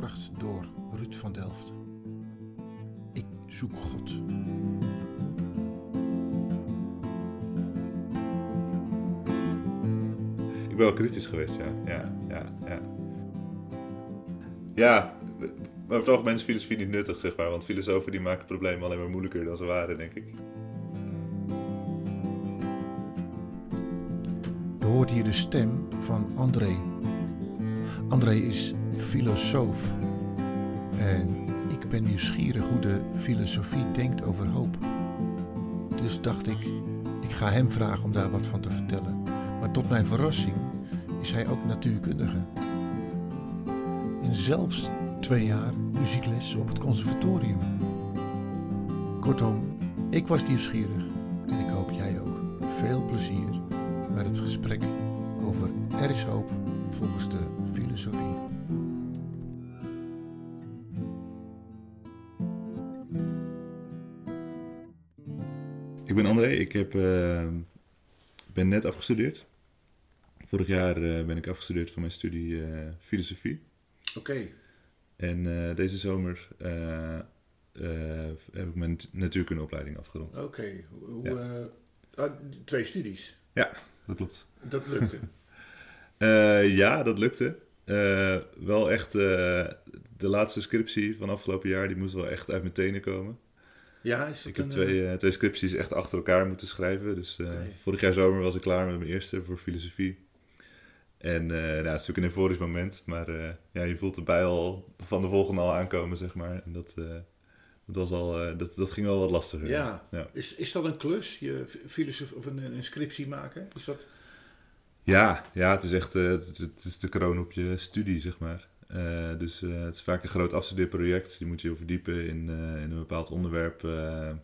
verzorgd door Ruud van Delft. Ik zoek God. Ik ben wel kritisch geweest, ja. Ja, ja, ja. Ja, maar over het algemeen is filosofie niet nuttig, zeg maar. Want filosofen die maken problemen alleen maar moeilijker dan ze waren, denk ik. We hoorden hier de stem van André. André is filosoof. En ik ben nieuwsgierig hoe de filosofie denkt over hoop. Dus dacht ik, ik ga hem vragen om daar wat van te vertellen. Maar tot mijn verrassing is hij ook natuurkundige. En zelfs twee jaar muziekles op het conservatorium. Kortom, ik was nieuwsgierig en ik hoop jij ook. Veel plezier met het gesprek over Er is hoop volgens de filosofie. Ben André, ik heb, eh, ben net afgestudeerd. Vorig jaar eh, ben ik afgestudeerd van mijn studie eh, filosofie. Oké, En eh, deze zomer heb ik mijn natuurkundeopleiding afgerond. oké. Hoe, Ja. ah, twee studies. Dat klopt. Dat lukte. Ja, dat lukte. Wel echt, de laatste scriptie van afgelopen jaar, die moest wel echt uit mijn tenen komen. Ja, is Ik heb een, twee, eh, twee scripties echt achter elkaar moeten schrijven. Dus eh, vorig jaar zomer was ik klaar met mijn eerste voor filosofie. En eh nou, het is natuurlijk een euforisch moment, maar eh, ja, je voelt erbij al van de volgende al aankomen, zeg maar. En dat, eh, dat, was al, eh, dat, dat ging wel wat lastiger. ja. Ja. Is, is dat een klus, je filosoof of een, een scriptie maken? Is dat... Ja, ja, het is echt eh, het, het is de kroon op je studie, zeg maar. Eh, dus eh, het is vaak een groot afstudeerproject. Je moet je verdiepen in, eh, in een bepaald onderwerp.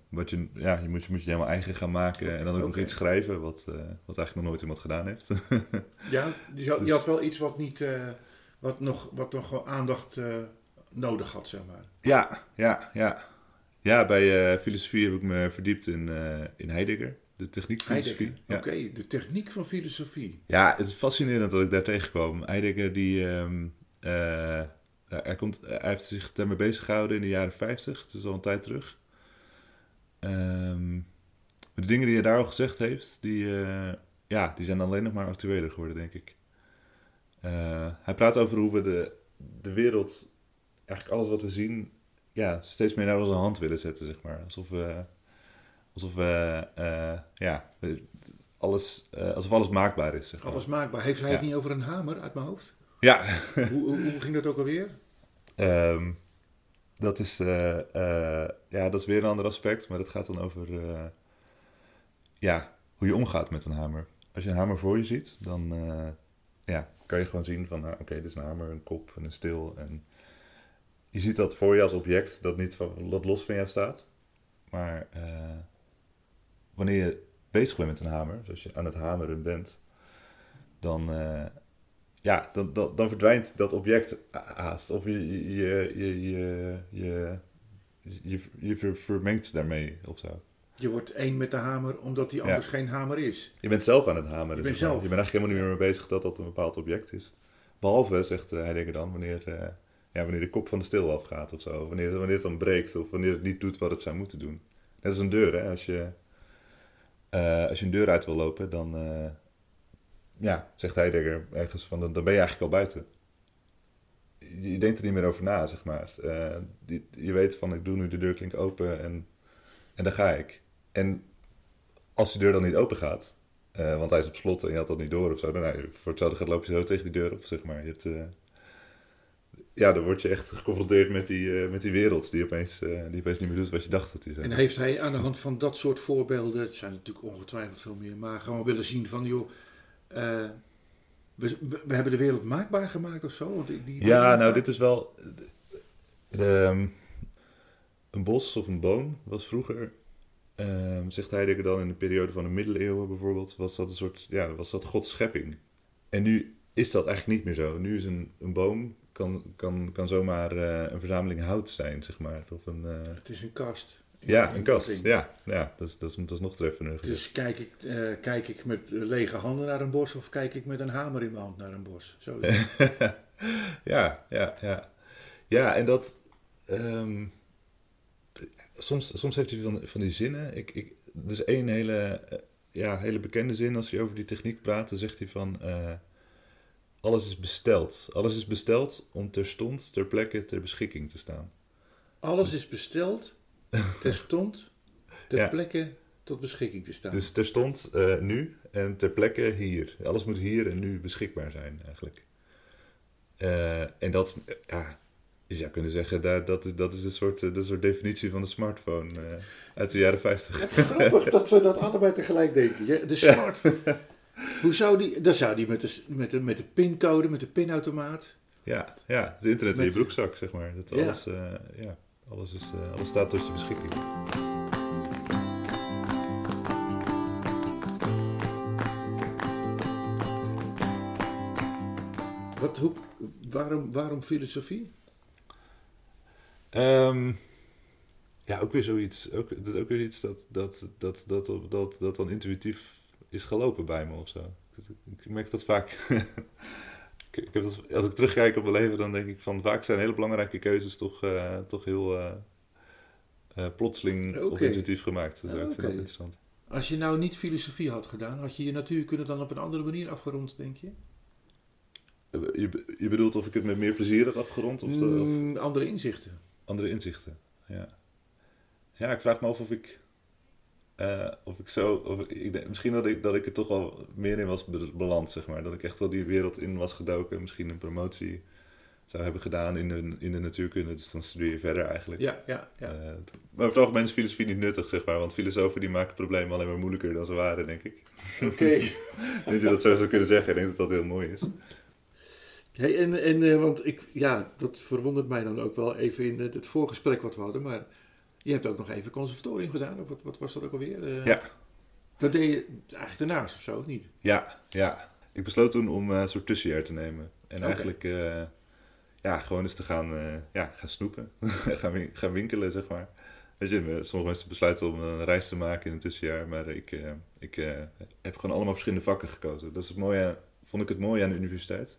wat je, ja, je moet, je moet je helemaal eigen gaan maken. En dan ook nog iets schrijven, wat, wat eigenlijk nog nooit iemand gedaan heeft. Ja, je had, Dus- je had wel iets wat, niet, wat, nog, wat nog aandacht nodig had, zeg maar. ja, ja, ja. Ja, bij filosofie heb ik me verdiept in, in Heidegger, de techniekfilosofie. Heidegger. Ja. Oké, de techniek van filosofie. Ja, het is fascinerend dat ik daar tegenkwam. Heidegger, die, ehm, eh, hij, komt, hij heeft zich daarmee bezig gehouden in de jaren 50, dus al een tijd terug. Ehm, de dingen die hij daar al gezegd heeft, die, eh, ja, die zijn alleen nog maar actueler geworden, denk ik. Eh, hij praat over hoe we de, de wereld, eigenlijk alles wat we zien, ja, steeds meer naar onze hand willen zetten, zeg maar. Alsof we, alsof we, eh, ja, alles, eh, alsof alles maakbaar is, zeg maar. Alles maakbaar. Heeft hij Ja. het niet over een hamer uit mijn hoofd? Ja, hoe, hoe, hoe ging dat ook alweer? Ehm, dat, is, eh, eh, ja, dat is weer een ander aspect, maar dat gaat dan over eh, ja, hoe je omgaat met een hamer. Als je een hamer voor je ziet, dan ja, kan je gewoon zien van, nou, oké, dit is een hamer, een kop en een steel. En je ziet dat voor je als object dat niet van, dat los van jou staat. Maar wanneer je bezig bent met een hamer, zoals je aan het hameren bent, dan, ja, dan, dan, dan verdwijnt dat object haast. Of je, je, je, je, je, je, je, ver- vermengt daarmee of zo. Je wordt één met de hamer omdat die anders geen hamer is. Je bent zelf aan het hameren. Je bent zelf. Je bent eigenlijk helemaal niet meer mee bezig dat dat een bepaald object is. Behalve, zegt uh, Heidegger dan, wanneer, eh, ja, wanneer de kop van de steel afgaat of zo. Wanneer, wanneer het dan breekt of wanneer het niet doet wat het zou moeten doen. Net als een deur, hè. Als je, eh, als je een deur uit wil lopen, dan, eh, ja, zegt Heidegger ergens van, dan, dan ben je eigenlijk al buiten. Je, je denkt er niet meer over na, zeg maar. Eh, je, je weet van, ik doe nu de deurklink open en, en daar ga ik. En als die deur dan niet open gaat, eh, want hij is op slot en je had dat niet door of zo, dan nou, voor hetzelfde gaat loop je zo tegen die deur op, zeg maar. Je hebt, eh, ja, dan word je echt geconfronteerd met die, met die wereld die opeens, die opeens niet meer doet wat je dacht dat hij zou. En heeft hij aan de hand van dat soort voorbeelden, het zijn natuurlijk ongetwijfeld veel meer, maar gewoon willen zien van, joh, eh, we, hebben de wereld maakbaar gemaakt of zo? Want Die, die, Ja, nou, dit is wel. De, de, ehm, een bos of een boom was vroeger, ehm, zegt Heidegger dan in de periode van de middeleeuwen bijvoorbeeld, was dat een soort. Ja, was dat Gods schepping. En nu is dat eigenlijk niet meer zo. Nu is een, een boom. Kan, kan, kan zomaar eh, een verzameling hout zijn, zeg maar. Of een, eh, Het is een kast. Ja, een kast. Ja, ja dat, is, dat, is, dat is nog treffender. Dus kijk ik, eh, kijk ik met lege handen naar een bos of kijk ik met een hamer in mijn hand naar een bos? Zo. ja, ja, ja. Ja, en dat. ehm, soms, soms heeft hij van, van die zinnen. Ik, ik, er is één hele, eh, ja, hele bekende zin als hij over die techniek praat. Dan zegt hij van. eh, alles is besteld. Alles is besteld om terstond ter plekke ter beschikking te staan. Alles is besteld, terstond, ter Ja. plekke tot beschikking te staan. Dus terstond eh, nu en ter plekke hier. Alles moet hier en nu beschikbaar zijn eigenlijk. Eh, en dat, ja, je zou kunnen zeggen, daar, dat, is, dat is een soort, eh, een soort definitie van de smartphone uit de jaren 50. Het is grappig dat we dat allebei tegelijk denken. Ja, de smartphone. Hoe zou die, dan zou die met de, met de, met de pincode, met de pinautomaat. Ja, ja, het internet in je broekzak, zeg maar. Dat Ja. alles, ja, alles, is, eh, alles staat tot je beschikking. Wat, hoe, waarom, waarom filosofie? Ehm, ja, ook weer zoiets. Ook, dat is ook weer iets dat, dat, dat, dat, dat, dat, dat dan intuïtief is gelopen bij me of zo. Ik, ik merk dat vaak. ik, ik heb dat, als ik terugkijk op mijn leven, dan denk ik van vaak zijn hele belangrijke keuzes toch, eh, toch heel eh, eh, plotseling of Oké. intuïtief gemaakt. Dus ik vind oké. dat interessant. Als je nou niet filosofie had gedaan, had je je natuurkunde dan op een andere manier afgerond, denk je? Je, je bedoelt of ik het met meer plezier had afgerond of, de, of Mm, andere inzichten. andere inzichten? Ja. ja, ik vraag me af of ik. Eh, of ik zo. Of ik, misschien dat ik, dat ik er toch wel meer in was be- beland, zeg maar. Dat ik echt wel die wereld in was gedoken. Misschien een promotie zou hebben gedaan in de, in de natuurkunde. Dus dan studeer je verder eigenlijk. Ja, ja, ja. Eh, maar over het algemeen is filosofie niet nuttig, zeg maar. Want filosofen die maken problemen alleen maar moeilijker dan ze waren, denk ik. Oké. Denk dat je dat zo zou kunnen zeggen. Ik denk dat dat heel mooi is. Hey, en, en eh, want ik, ja, dat verwondert mij dan ook wel even in het, het voorgesprek wat we hadden. Maar je hebt ook nog even conservatorium gedaan, of wat, wat was dat ook alweer? Eh, Ja. Dat deed je eigenlijk daarnaast of zo, of niet? Ja, ja. Ik besloot toen om eh, een soort tussenjaar te nemen. En eigenlijk eh, ja, gewoon eens te gaan, ja, gaan snoepen. gaan, win- gaan winkelen, zeg maar. Weet je, sommige mensen besluiten om een reis te maken in een tussenjaar. Maar ik, ik heb gewoon allemaal verschillende vakken gekozen. Dat is het mooie, vond ik het mooie aan de universiteit.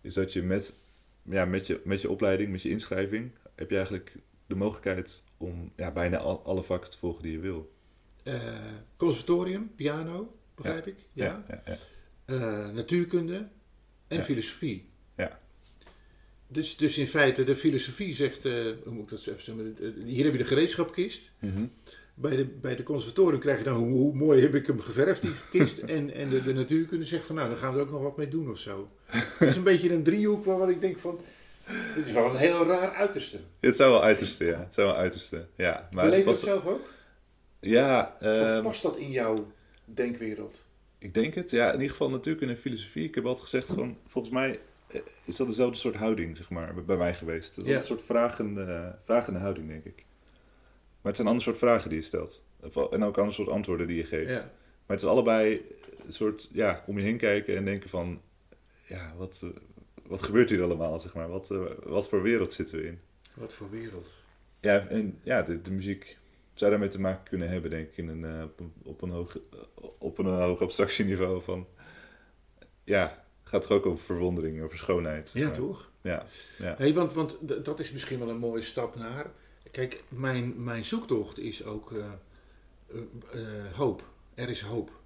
Is dat je met, ja, met, je met je opleiding, met je inschrijving... heb je eigenlijk de mogelijkheid om ja, bijna al- alle vakken te volgen die je wil. Eh, conservatorium, piano, begrijp ik? Ja. Eh, natuurkunde en filosofie. Ja. Dus, dus in feite, de filosofie zegt, eh, hoe moet ik dat even zeggen, hier heb je de gereedschapkist. Mhm. Bij de, bij de conservatorium krijg je dan, hoe, hoe mooi heb ik hem geverfd, die kist. en en de, de natuurkunde zegt van, nou, dan gaan we er ook nog wat mee doen of zo. Het is een beetje een driehoek waar wat ik denk van, dit is wel een heel raar uiterste. Het zou wel uiterste, ja. Het zou wel uiterste, ja. Maar Beleef je het dat past- zelf ook? Ja, Of ehm, past dat in jouw denkwereld? ik denk het. Ja, in ieder geval natuurkunde en filosofie. Ik heb altijd gezegd van, volgens mij eh, is dat dezelfde soort houding, zeg maar, bij- mij geweest. Het is Ja. een soort vragende, vragende houding, denk ik. Maar het zijn andere soort vragen die je stelt. En ook andere soort antwoorden die je geeft. Ja. Maar het is allebei een soort, ja, om je heen kijken en denken van, ja, wat, eh, wat gebeurt hier allemaal, zeg maar? Wat, eh, wat voor wereld zitten we in? Wat voor wereld? Ja, en ja, de, de muziek zou daarmee te maken kunnen hebben, denk ik, in een, eh, op, een, op, een hoog, op een hoog abstractieniveau van... Ja, gaat toch ook over verwondering, over schoonheid. Ja, Maar- toch? Ja, ja. Hey, want want dat is misschien wel een mooie stap naar. Kijk, mijn, mijn zoektocht is ook eh, eh, eh, hoop. Er is hoop.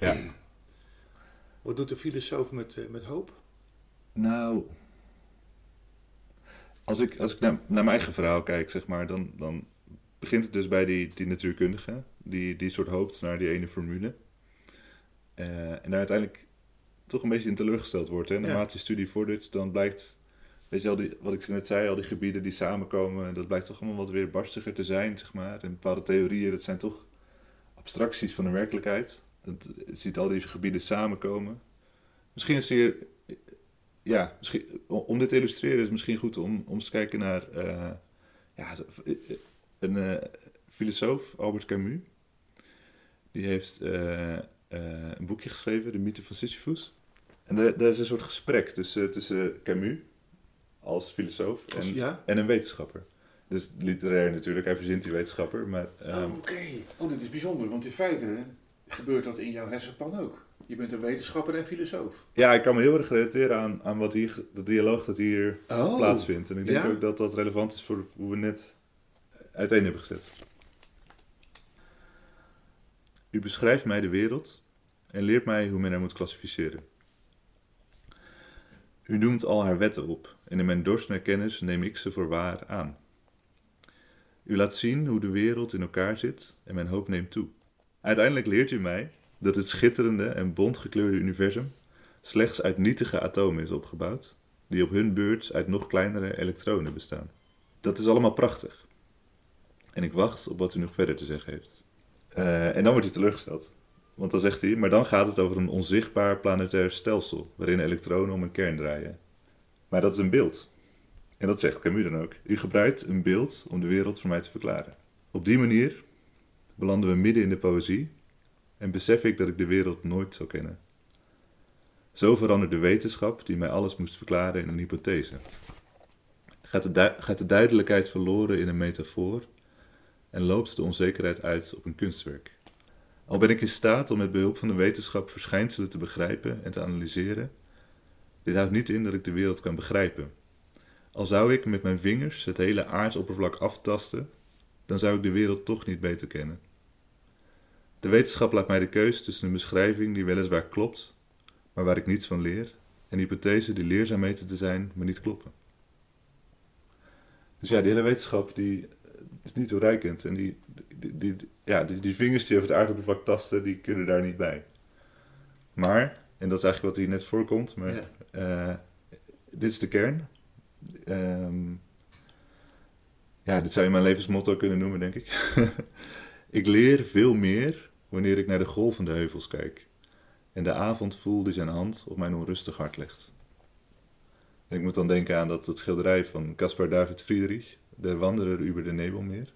ja. Wat doet de filosoof met, eh, met hoop? Nou, als ik, als ik naar, naar mijn eigen verhaal kijk, zeg maar, dan, dan begint het dus bij die, die natuurkundige, die, die soort hoopt naar die ene formule. Eh, en daar uiteindelijk toch een beetje in teleurgesteld wordt. Hè? Naarmate je studie vordert, dan blijkt, weet je al die, wat ik net zei, al die gebieden die samenkomen, dat blijkt toch allemaal wat weer barstiger te zijn, zeg maar. En bepaalde theorieën, dat zijn toch abstracties van de werkelijkheid. Dat, je ziet al die gebieden samenkomen. Misschien is hier ja, misschien, om dit te illustreren is het misschien goed om, om eens te kijken naar eh, ja, een eh, filosoof, Albert Camus. Die heeft eh, eh, een boekje geschreven, De Mythe van Sisyphus. En daar, daar is een soort gesprek tussen, tussen Camus als filosoof en, ja? en een wetenschapper. Dus literair natuurlijk, hij verzint die wetenschapper, maar... ehm, oh, oké. Oh, dit is bijzonder, want in feite gebeurt dat in jouw hersenpan ook. Je bent een wetenschapper en filosoof. Ja, ik kan me heel erg relateren aan, aan wat hier, de dialoog dat hier Oh. plaatsvindt. En ik denk ja? ook dat dat relevant is voor hoe we net uiteen hebben gezet. U beschrijft mij de wereld en leert mij hoe men haar moet klassificeren. U noemt al haar wetten op en in mijn dorst naar kennis neem ik ze voor waar aan. U laat zien hoe de wereld in elkaar zit en mijn hoop neemt toe. Uiteindelijk leert u mij dat het schitterende en bontgekleurde universum slechts uit nietige atomen is opgebouwd, die op hun beurt uit nog kleinere elektronen bestaan. Dat is allemaal prachtig. En ik wacht op wat u nog verder te zeggen heeft. Eh, en dan wordt hij teleurgesteld. Want dan zegt hij, maar dan gaat het over een onzichtbaar planetair stelsel, waarin elektronen om een kern draaien. Maar dat is een beeld. En dat zegt Camus dan ook. U gebruikt een beeld om de wereld voor mij te verklaren. Op die manier belanden we midden in de poëzie en besef ik dat ik de wereld nooit zal kennen. Zo verandert de wetenschap die mij alles moest verklaren in een hypothese. Gaat de, gaat de duidelijkheid verloren in een metafoor en loopt de onzekerheid uit op een kunstwerk. Al ben ik in staat om met behulp van de wetenschap verschijnselen te begrijpen en te analyseren, dit houdt niet in dat ik de wereld kan begrijpen. Al zou ik met mijn vingers het hele aardsoppervlak aftasten, dan zou ik de wereld toch niet beter kennen. De wetenschap laat mij de keus tussen een beschrijving die weliswaar klopt, maar waar ik niets van leer, en hypothesen die leerzaam meten te zijn, maar niet kloppen. Dus ja, die hele wetenschap die is niet toereikend. En die, die, die, ja, die, die vingers die over het aardoppervlak tasten, die kunnen daar niet bij. Maar, en dat is eigenlijk wat hier net voorkomt, maar Ja. eh, dit is de kern. Ehm, ja, dit zou je mijn levensmotto kunnen noemen, denk ik. ik leer veel meer wanneer ik naar de golvende heuvels kijk. En de avond voel die zijn hand op mijn onrustig hart legt. En ik moet dan denken aan dat het schilderij van Caspar David Friedrich, De Wanderer über de Nebelmeer.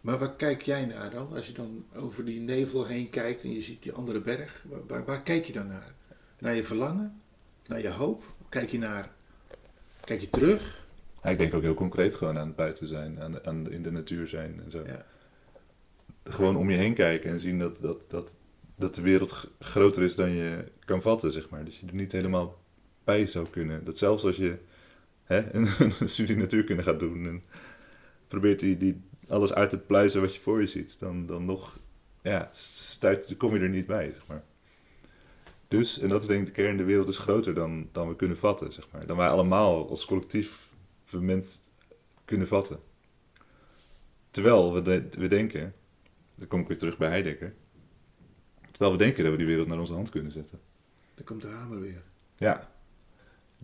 Maar waar kijk jij naar dan? Als je dan over die nevel heen kijkt en je ziet die andere berg. Waar, waar, kijk je dan naar? Naar je verlangen? Naar je hoop? Kijk je naar... Kijk je terug? Ja, ik denk ook heel concreet gewoon aan het buiten zijn, aan, aan in de natuur zijn en zo. Ja. Gewoon om je heen kijken en zien dat, dat, dat, dat de wereld groter is dan je kan vatten, zeg maar. Dat je er niet helemaal bij zou kunnen. Dat zelfs als je hè, een, een studie natuurkunde gaat doen en probeert die, die alles uit te pluizen wat je voor je ziet, dan, dan nog ja, stuit, kom je er niet bij, zeg maar. Dus, en dat is denk ik de kern, de wereld is groter dan, dan we kunnen vatten, zeg maar. Dan wij allemaal als collectief verment kunnen vatten. Terwijl we, we denken, dan kom ik weer terug bij Heidegger, terwijl we denken dat we die wereld naar onze hand kunnen zetten. Dan komt de hamer weer. Ja,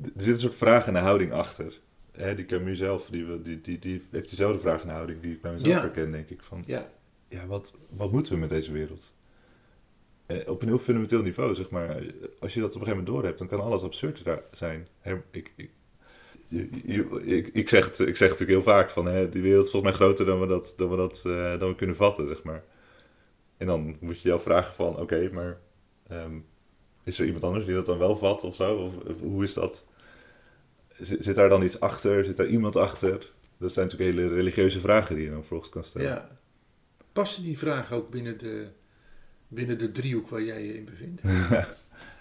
er zit een soort vraag en een houding achter. Hè, die Camus zelf, die, die, die, die heeft diezelfde vraag en houding die ik bij mezelf Ja. herken, denk ik. Van, Ja. ja, wat, wat moeten we met deze wereld? Eh, op een heel fundamenteel niveau, zeg maar. Als je dat op een gegeven moment door hebt, dan kan alles absurd zijn. Her- ik, ik, ik, ik, zeg het, ik zeg het natuurlijk heel vaak van, hè, die wereld is volgens mij groter dan we dat, dan we dat eh, dan we kunnen vatten, zeg maar. En dan moet je je afvragen van, oké, maar ehm, is er iemand anders die dat dan wel vat of zo? Of, of hoe is dat? Zit, zit daar dan iets achter? Zit daar iemand achter? Dat zijn natuurlijk hele religieuze vragen die je dan vervolgens kan stellen. ja. Passen die vragen ook binnen de, binnen de driehoek waar jij je in bevindt?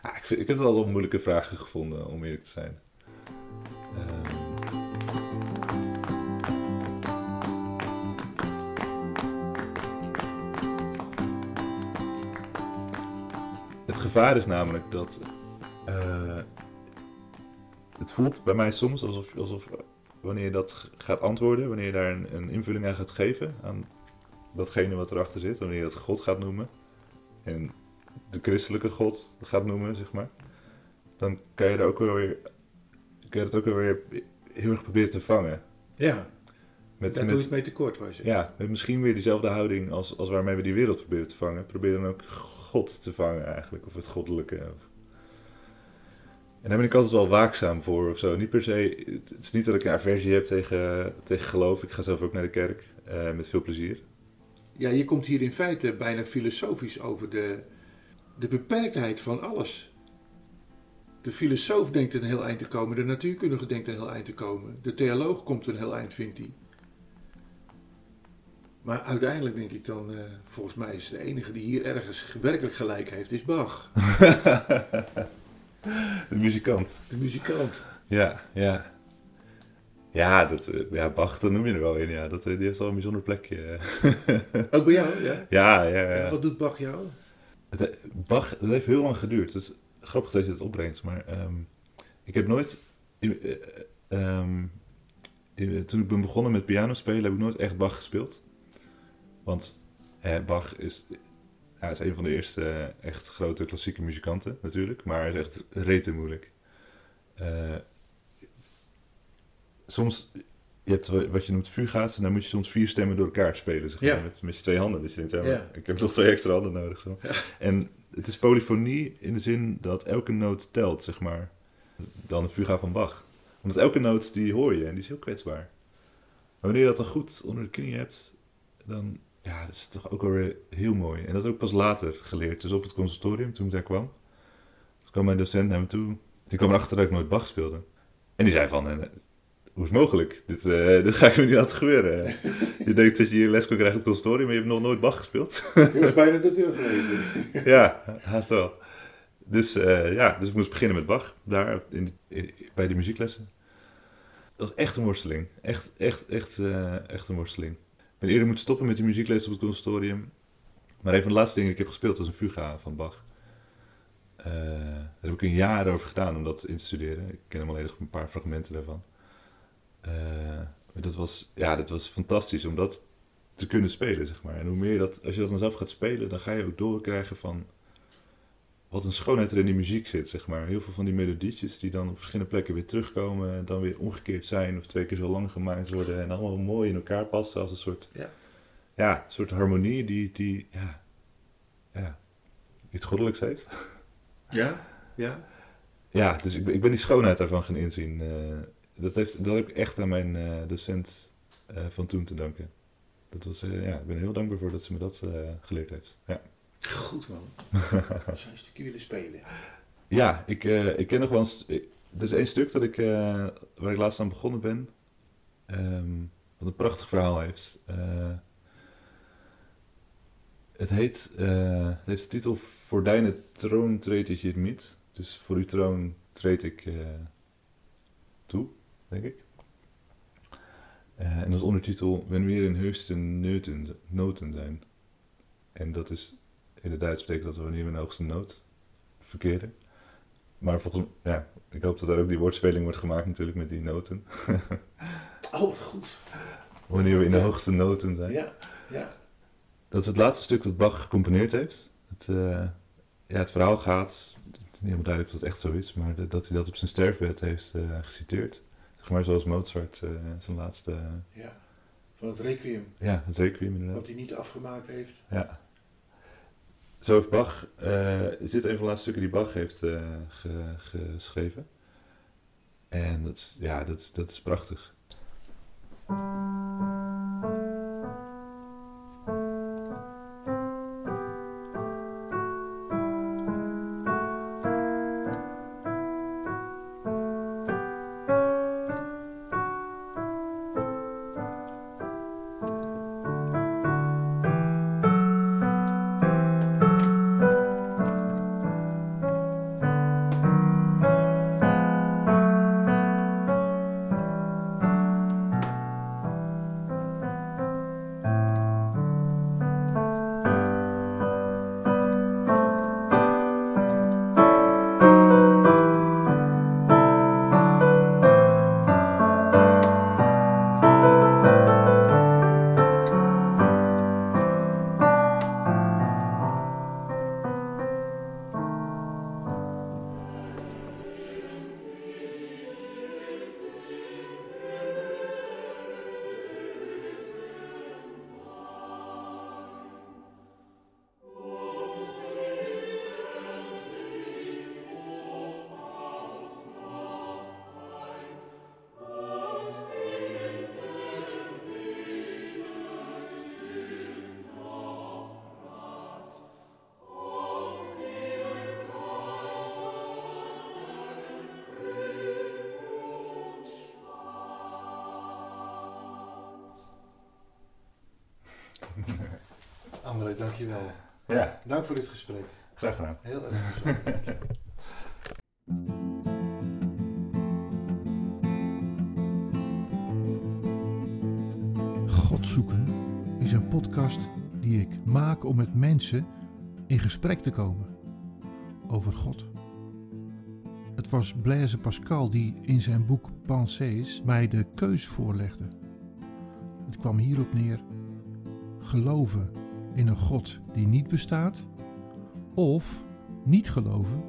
Ja, ik, vind- ik heb het altijd moeilijke vragen gevonden, om eerlijk te zijn. Ehm. het gevaar is namelijk dat. eh, het voelt bij mij soms alsof, alsof wanneer je dat gaat antwoorden, wanneer je daar een, invulling aan gaat geven, aan datgene wat erachter zit, wanneer je dat God gaat noemen. En de christelijke God gaat noemen, zeg maar. Dan kan je, er ook weer, kan je het ook wel weer heel erg proberen te vangen. Ja, Met, daar doe je met, het mee tekort, was je. ja, met misschien weer diezelfde houding als, als waarmee we die wereld proberen te vangen. Probeer dan ook God te vangen eigenlijk, of het goddelijke. Of... En daar ben ik altijd wel waakzaam voor of zo. Niet per se, het het is niet dat ik een aversie heb tegen, tegen geloof. Ik ga zelf ook naar de kerk, eh, met veel plezier. Ja, je komt hier in feite bijna filosofisch over de, de beperktheid van alles. De filosoof denkt een heel eind te komen, de natuurkundige denkt een heel eind te komen, de theoloog komt een heel eind, vindt hij. Maar uiteindelijk denk ik dan, eh, volgens mij is de enige die hier ergens werkelijk gelijk heeft, is Bach. de muzikant. De muzikant. Ja, ja. Ja, dat, eh, ja, Bach, dat noem je er wel in. Ja. Dat, eh, die heeft wel een bijzonder plekje. Ook bij jou, ja? Ja, ja, ja. Wat doet Bach jou? Het, Bach, dat heeft heel lang geduurd. Grappig dat je het opbrengt, maar ehm, ik heb nooit... eh, ehm, eh, toen ik ben begonnen met piano spelen, heb ik nooit echt Bach gespeeld. Want eh, Bach is, ja, is een van de eerste eh, echt grote klassieke muzikanten natuurlijk, maar hij is echt rete moeilijk. Eh, soms, je hebt wa- wat je noemt fuga's en dan moet je soms vier stemmen door elkaar spelen, zeg maar, Ja. met, met je twee handen. Dus je denkt, ja, maar Ja. ik heb nog twee extra handen nodig. Zo. En het is polyfonie in de zin dat elke noot telt, zeg maar, dan de fuga van Bach. Omdat elke noot die hoor je en die is heel kwetsbaar. Maar wanneer je dat dan goed onder de knie hebt, dan ja, dat is toch ook wel weer heel mooi. En dat heb ik pas later geleerd. Dus op het conservatorium, toen ik daar kwam, toen kwam mijn docent naar me toe. Die kwam erachter dat ik nooit Bach speelde. En die zei van, eh, hoe is het mogelijk? Dit, eh, dit ga ik me niet laten gebeuren. je denkt dat je hier les kan krijgen op het conservatorium, maar je hebt nog nooit Bach gespeeld. Je was bijna de deur geweest. ja, haast wel. Dus, eh, ja, dus ik moest beginnen met Bach, daar in, in- bij de muzieklessen. Dat was echt een worsteling. Echt, echt, echt, eh, echt een worsteling. Ik ben eerder moeten stoppen met die muziekles op het conservatorium. Maar een van de laatste dingen die ik heb gespeeld was een fuga van Bach. Daar heb ik een jaar over gedaan om dat in te studeren. Ik ken hem alleen nog een paar fragmenten daarvan. Eh, dat was, ja, dat was fantastisch om dat te kunnen spelen, zeg maar. En hoe meer je dat, als je dat dan zelf gaat spelen, dan ga je ook doorkrijgen van wat een schoonheid er in die muziek zit, zeg maar. Heel veel van die melodietjes die dan op verschillende plekken weer terugkomen en dan weer omgekeerd zijn of twee keer zo lang gemaakt worden en allemaal mooi in elkaar passen als een soort, Ja. ja, een soort harmonie die, die ja, ja, iets goddelijks heeft. Ja? Ja? Ja, dus ik, ben- ik ben die schoonheid daarvan gaan inzien. Eh, dat, heeft, dat heb ik echt aan mijn eh, docent eh, van toen te danken. Dat was, eh, ja, ik ben er heel dankbaar voor dat ze me dat geleerd heeft. Ja, Goed man. Zou je een stukje willen spelen? ja ik, ik ken nog wel een... st- ik- Er is één stuk dat ik, waar ik laatst aan begonnen ben. ehm, wat een prachtig verhaal heeft. Het, heet, het heeft de titel Voor deine troon treed ik je niet. Dus voor uw troon treed ik toe, denk ik. Eh, en als ondertitel Wenn wir in hoogste noten, noten zijn. En dat is in het Duits betekent dat wanneer we in de hoogste noot verkeren. Maar volgens ja, ik hoop dat daar ook die woordspeling wordt gemaakt natuurlijk met die noten. Oh, wat goed. Wanneer we in de Ja. hoogste noten zijn. Ja, ja. Dat is het laatste stuk dat Bach gecomponeerd heeft. Het, eh, ja, het verhaal gaat, niet helemaal duidelijk of dat echt zo is, maar de- dat hij dat op zijn sterfbed heeft eh, geciteerd. Zeg maar zoals Mozart eh, zijn laatste, ja. Van het requiem, ja, het requiem inderdaad. wat hij niet afgemaakt heeft. Ja. Zo heeft Bach, eh is dit een van de laatste stukken die Bach heeft eh, ge- geschreven. En dat is, ja, dat, is- dat is prachtig. André, dankjewel. Ja, Dank voor dit gesprek. graag gedaan. Heel erg bedankt. God zoeken is een podcast die ik maak om met mensen in gesprek te komen over God. Het was Blaise Pascal die in zijn boek Pensées mij de keus voorlegde. Het kwam hierop neer: geloven in een God die niet bestaat, of niet geloven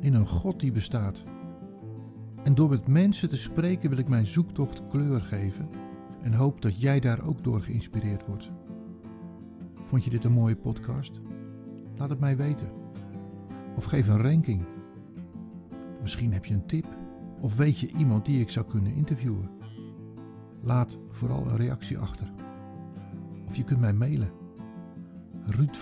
in een God die bestaat. En door met mensen te spreken wil ik mijn zoektocht kleur geven en hoop dat jij daar ook door geïnspireerd wordt. Vond je dit een mooie podcast? Laat het mij weten. Of geef een ranking. Misschien heb je een tip of weet je iemand die ik zou kunnen interviewen. Laat vooral een reactie achter. Of je kunt mij mailen. Ruud